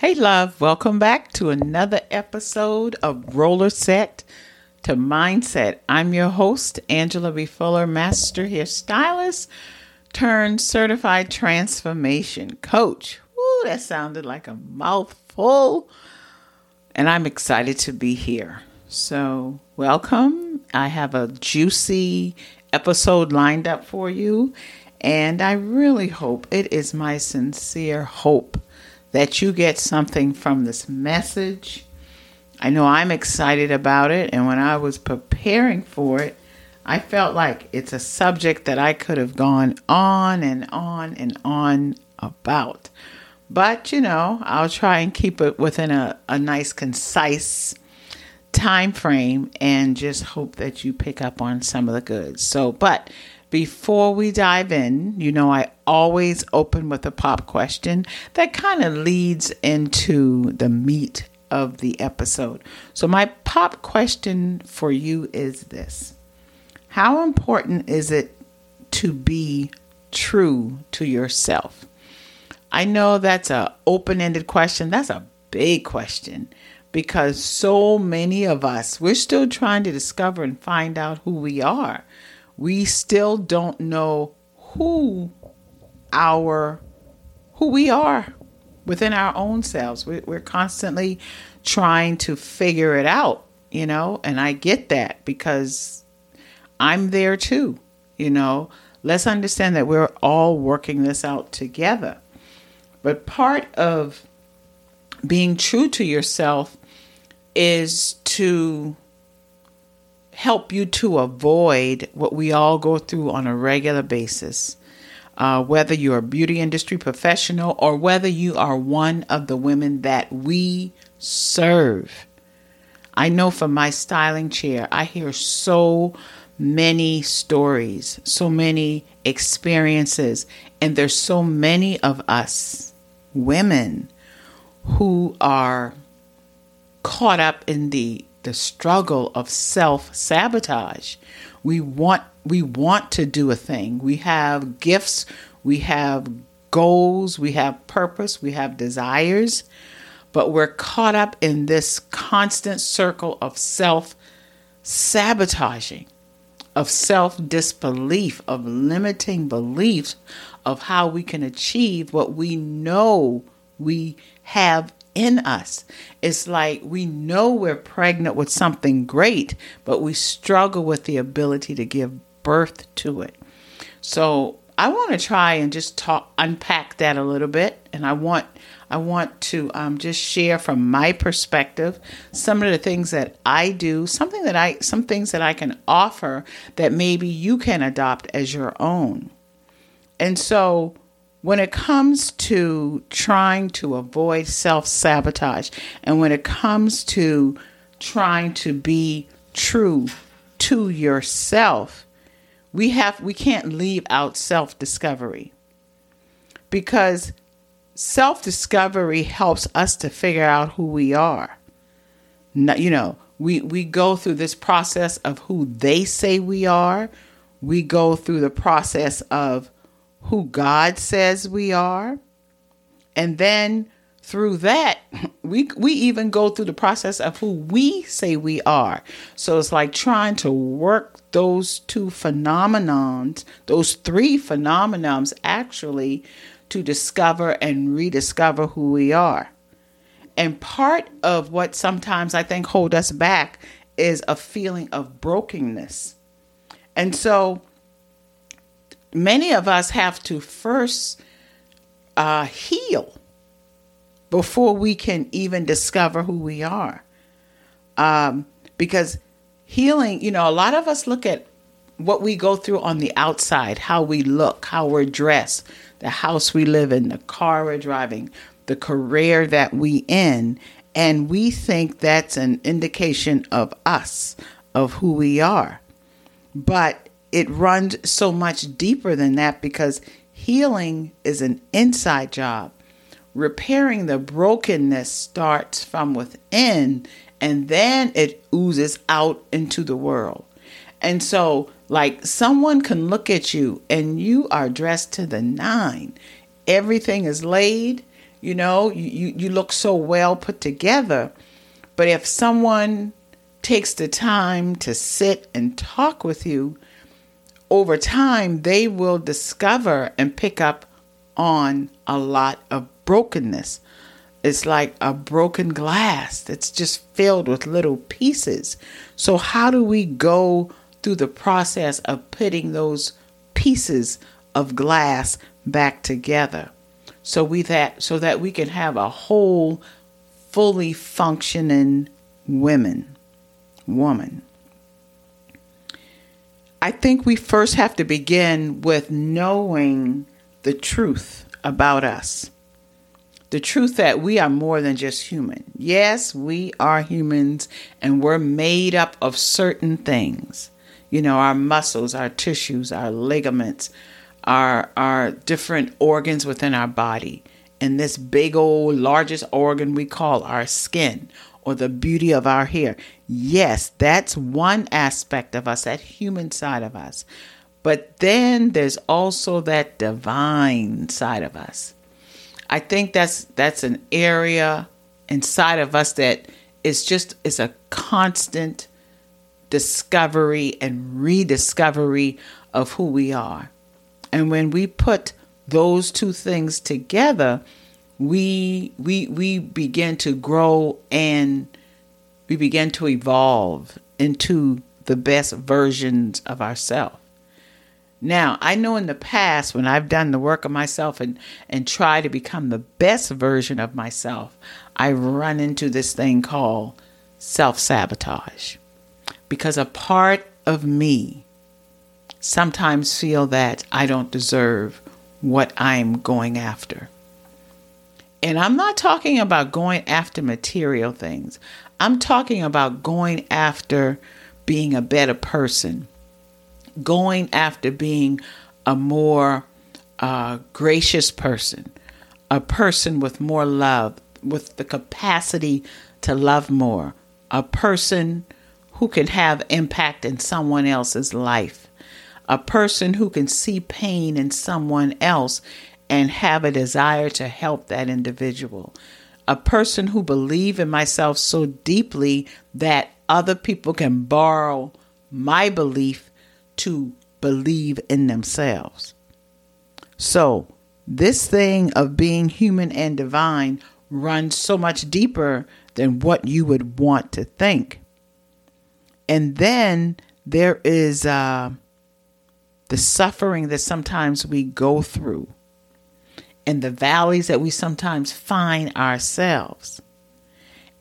Hey, love, welcome back to another episode of Roller Set to Mindset. I'm your host, Angela B. Fuller, Master Hairstylist turned certified transformation coach. Ooh, that sounded like a mouthful. And I'm excited to be here. So, welcome. I have a juicy episode lined up for you. And I really hope, it is my sincere hope that you get something from this message. I know I'm excited about it, and when I was preparing for it, I felt like it's a subject that I could have gone on and on and on about. But, you know, I'll try and keep it within a, a nice, concise time frame and just hope that you pick up on some of the goods. So, but before we dive in, you know, I always open with a pop question that kind of leads into the meat of the episode. So, my pop question for you is this How important is it to be true to yourself? I know that's a open-ended question. That's a big question because so many of us we're still trying to discover and find out who we are we still don't know who our who we are within our own selves. We're constantly trying to figure it out, you know, and I get that because I'm there too, you know. Let's understand that we're all working this out together. But part of being true to yourself is to help you to avoid what we all go through on a regular basis. Uh, whether you're a beauty industry professional or whether you are one of the women that we serve. I know from my styling chair, I hear so many stories, so many experiences, and there's so many of us women who are caught up in the the struggle of self sabotage. We want we want to do a thing. We have gifts, we have goals, we have purpose, we have desires, but we're caught up in this constant circle of self sabotaging, of self disbelief, of limiting beliefs of how we can achieve what we know we have in us. It's like we know we're pregnant with something great, but we struggle with the ability to give birth to it. So I want to try and just talk, unpack that a little bit, and I want I want to um, just share from my perspective some of the things that I do, something that I some things that I can offer that maybe you can adopt as your own. And so when it comes to trying to avoid self sabotage and when it comes to trying to be true to yourself, we have we can't leave out self discovery because self discovery helps us to figure out who we are. You know, we, we go through this process of who they say we are. We go through the process of who God says we are. And then through that, we we even go through the process of who we say we are. So it's like trying to work those two phenomenons, those three phenomenons actually to discover and rediscover who we are. And part of what sometimes I think hold us back is a feeling of brokenness. And so many of us have to first uh, heal before we can even discover who we are. Um, because healing, you know, a lot of us look at what we go through on the outside, how we look, how we're dressed, the house we live in, the car we're driving, the career that we in, and we think that's an indication of us, of who we are. But it runs so much deeper than that because healing is an inside job. Repairing the brokenness starts from within and then it oozes out into the world. And so, like, someone can look at you and you are dressed to the nine. Everything is laid. You know, you, you, look so well put together. But if someone takes the time to sit and talk with you, over time they will discover and pick up on a lot of brokenness. It's like a broken glass that's just filled with little pieces. So, how do we go through the process of putting those pieces of glass back together? So we that so that we can have a whole, fully functioning women, woman. I think we first have to begin with knowing the truth about us. The truth that we are more than just human. Yes, we are humans and we're made up of certain things. You know, our muscles, our tissues, our ligaments, our our different organs within our body. And this big old largest organ we call our skin or the beauty of our hair. Yes, that's one aspect of us, that human side of us. But then there's also that divine side of us. I think that's that's an area inside of us that is just is a constant discovery and rediscovery of who we are. And when we put those two things together, we we we begin to grow and we begin to evolve into the best versions of ourselves. Now, I know in the past when I've done the work of myself and, and try to become the best version of myself, I run into this thing called self sabotage. Because a part of me sometimes feel that I don't deserve what I'm going after. And I'm not talking about going after material things. I'm talking about going after being a better person, going after being a more uh, gracious person, a person with more love, with the capacity to love more, a person who can have impact in someone else's life, a person who can see pain in someone else and have a desire to help that individual, a person who believe in myself so deeply that other people can borrow my belief to believe in themselves. So, this thing of being human and divine runs so much deeper than what you would want to think. And then there is uh, the suffering that sometimes we go through and the valleys that we sometimes find ourselves.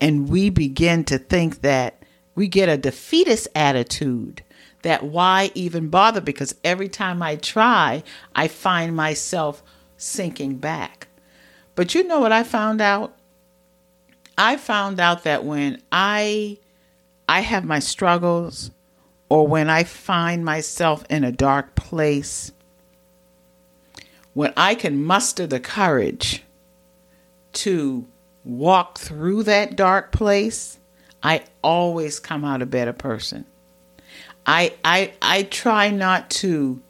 And we begin to think that we get a defeatist attitude that why even bother? Because every time I try, I find myself sinking back. But you know what I found out? I found out that when I I have my struggles or when I find myself in a dark place, when I can muster the courage to walk through that dark place, I always come out a better person. I I I try not to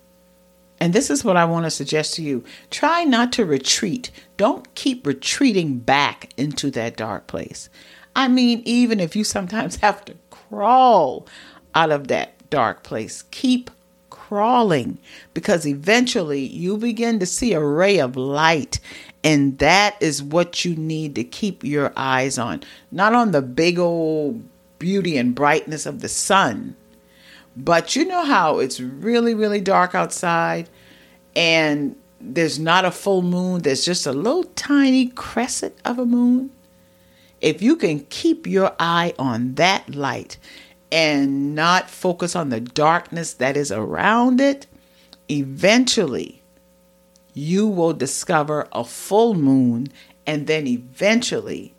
and this is what I want to suggest to you. Try not to retreat. Don't keep retreating back into that dark place. I mean, even if you sometimes have to crawl out of that dark place, keep crawling because eventually you begin to see a ray of light. And that is what you need to keep your eyes on. Not on the big old beauty and brightness of the sun, but you know how it's really, really dark outside and there's not a full moon, there's just a little tiny crescent of a moon. If you can keep your eye on that light and not focus on the darkness that is around it, eventually you will discover a full moon, and then eventually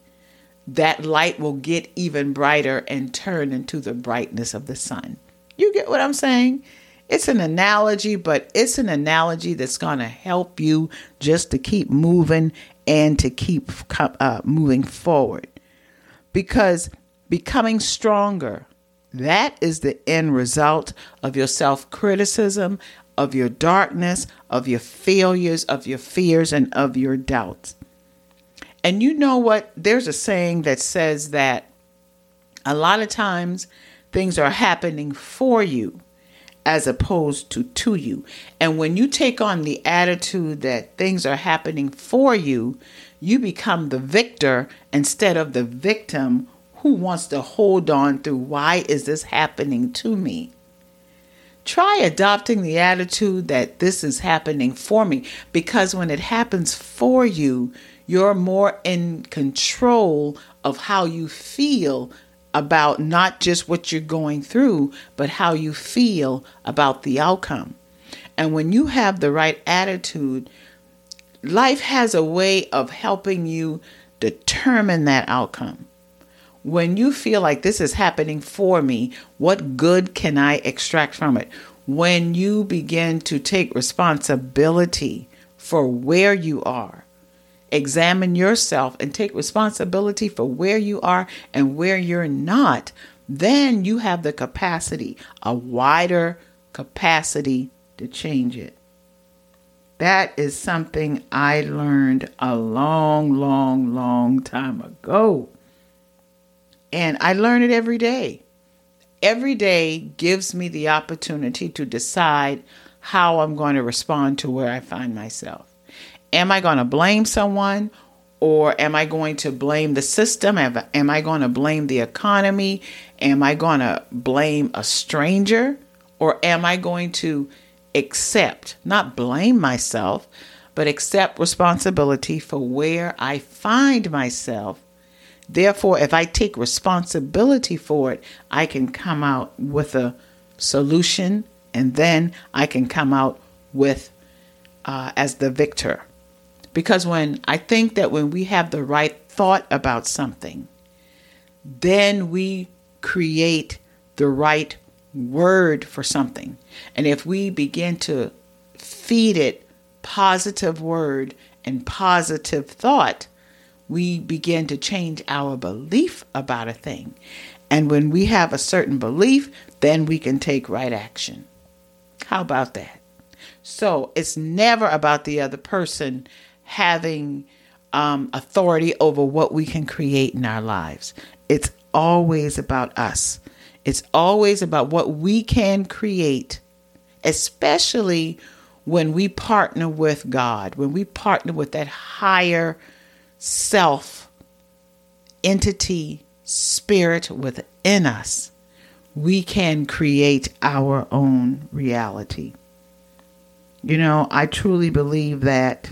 that light will get even brighter and turn into the brightness of the sun. You get what I'm saying? It's an analogy, but it's an analogy that's going to help you just to keep moving and to keep uh, moving forward. Because becoming stronger, that is the end result of your self criticism, of your darkness, of your failures, of your fears, and of your doubts. And you know what? There's a saying that says that a lot of times things are happening for you as opposed to to you. And when you take on the attitude that things are happening for you, you become the victor instead of the victim who wants to hold on through why is this happening to me? Try adopting the attitude that this is happening for me because when it happens for you, you're more in control of how you feel about not just what you're going through, but how you feel about the outcome. And when you have the right attitude, life has a way of helping you determine that outcome. When you feel like this is happening for me, what good can I extract from it? When you begin to take responsibility for where you are, examine yourself and take responsibility for where you are and where you're not, then you have the capacity, a wider capacity to change it. That is something I learned a long, long, long time ago. And I learn it every day. Every day gives me the opportunity to decide how I'm going to respond to where I find myself. Am I going to blame someone or am I going to blame the system? Am I going to blame the economy? Am I going to blame a stranger? Or am I going to accept, not blame myself, but accept responsibility for where I find myself? Therefore, if I take responsibility for it, I can come out with a solution and then I can come out with uh, as the victor. Because when I think that when we have the right thought about something, then we create the right word for something. And if we begin to feed it positive word and positive thought, we begin to change our belief about a thing. And when we have a certain belief, then we can take right action. How about that? So it's never about the other person having um, authority over what we can create in our lives. It's always about us. It's always about what we can create, especially when we partner with God, when we partner with that higher self, entity, spirit within us. We can create our own reality. You know, I truly believe that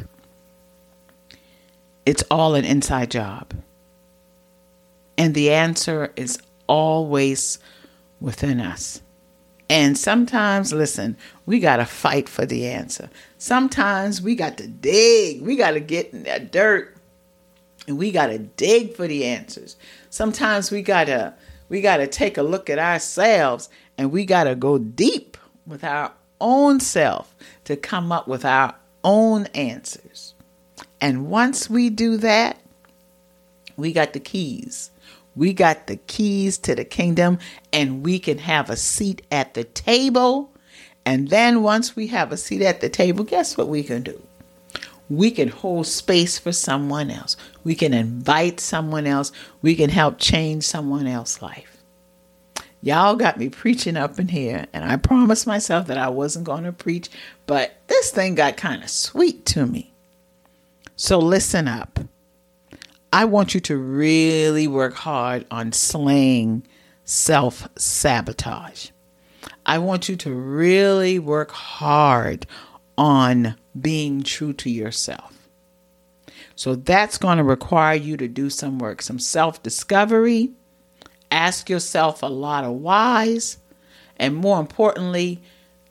it's all an inside job. And the answer is always within us. And sometimes, listen, we got to fight for the answer. Sometimes we got to dig, we got to get in that dirt and we got to dig for the answers. Sometimes we got to we got to take a look at ourselves and we got to go deep with our own self to come up with our own answers. And once we do that, we got the keys. We got the keys to the kingdom, and we can have a seat at the table. And then once we have a seat at the table, guess what we can do? We can hold space for someone else. We can invite someone else. We can help change someone else's life. Y'all got me preaching up in here, and I promised myself that I wasn't going to preach, but this thing got kind of sweet to me. So listen up. I want you to really work hard on slaying self sabotage. I want you to really work hard on being true to yourself. So that's going to require you to do some work, some self discovery, ask yourself a lot of whys, and more importantly,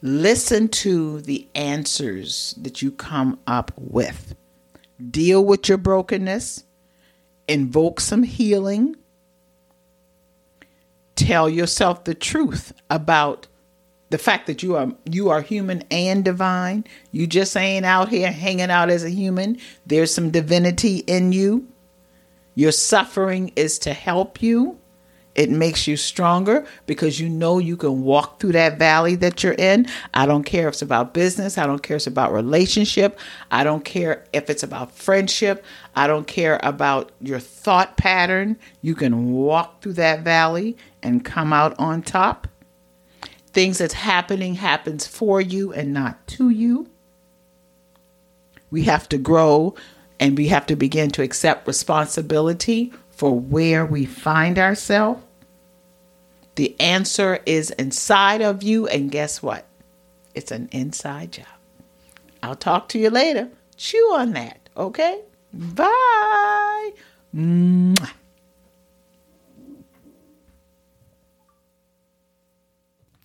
listen to the answers that you come up with deal with your brokenness, invoke some healing, tell yourself the truth about the fact that you are you are human and divine. You just ain't out here hanging out as a human. There's some divinity in you. Your suffering is to help you. It makes you stronger because you know you can walk through that valley that you're in. I don't care if it's about business. I don't care if it's about relationship. I don't care if it's about friendship. I don't care about your thought pattern. You can walk through that valley and come out on top. Things that's happening happens for you and not to you. We have to grow and we have to begin to accept responsibility for where we find ourselves. The answer is inside of you, and guess what? It's an inside job. I'll talk to you later. Chew on that, okay? Bye. Mwah.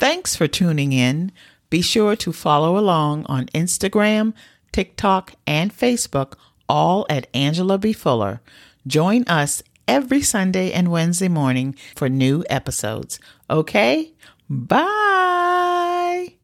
Thanks for tuning in. Be sure to follow along on Instagram, TikTok, and Facebook, all at Angela B. Fuller. Join us every Sunday and Wednesday morning for new episodes. Okay? Bye.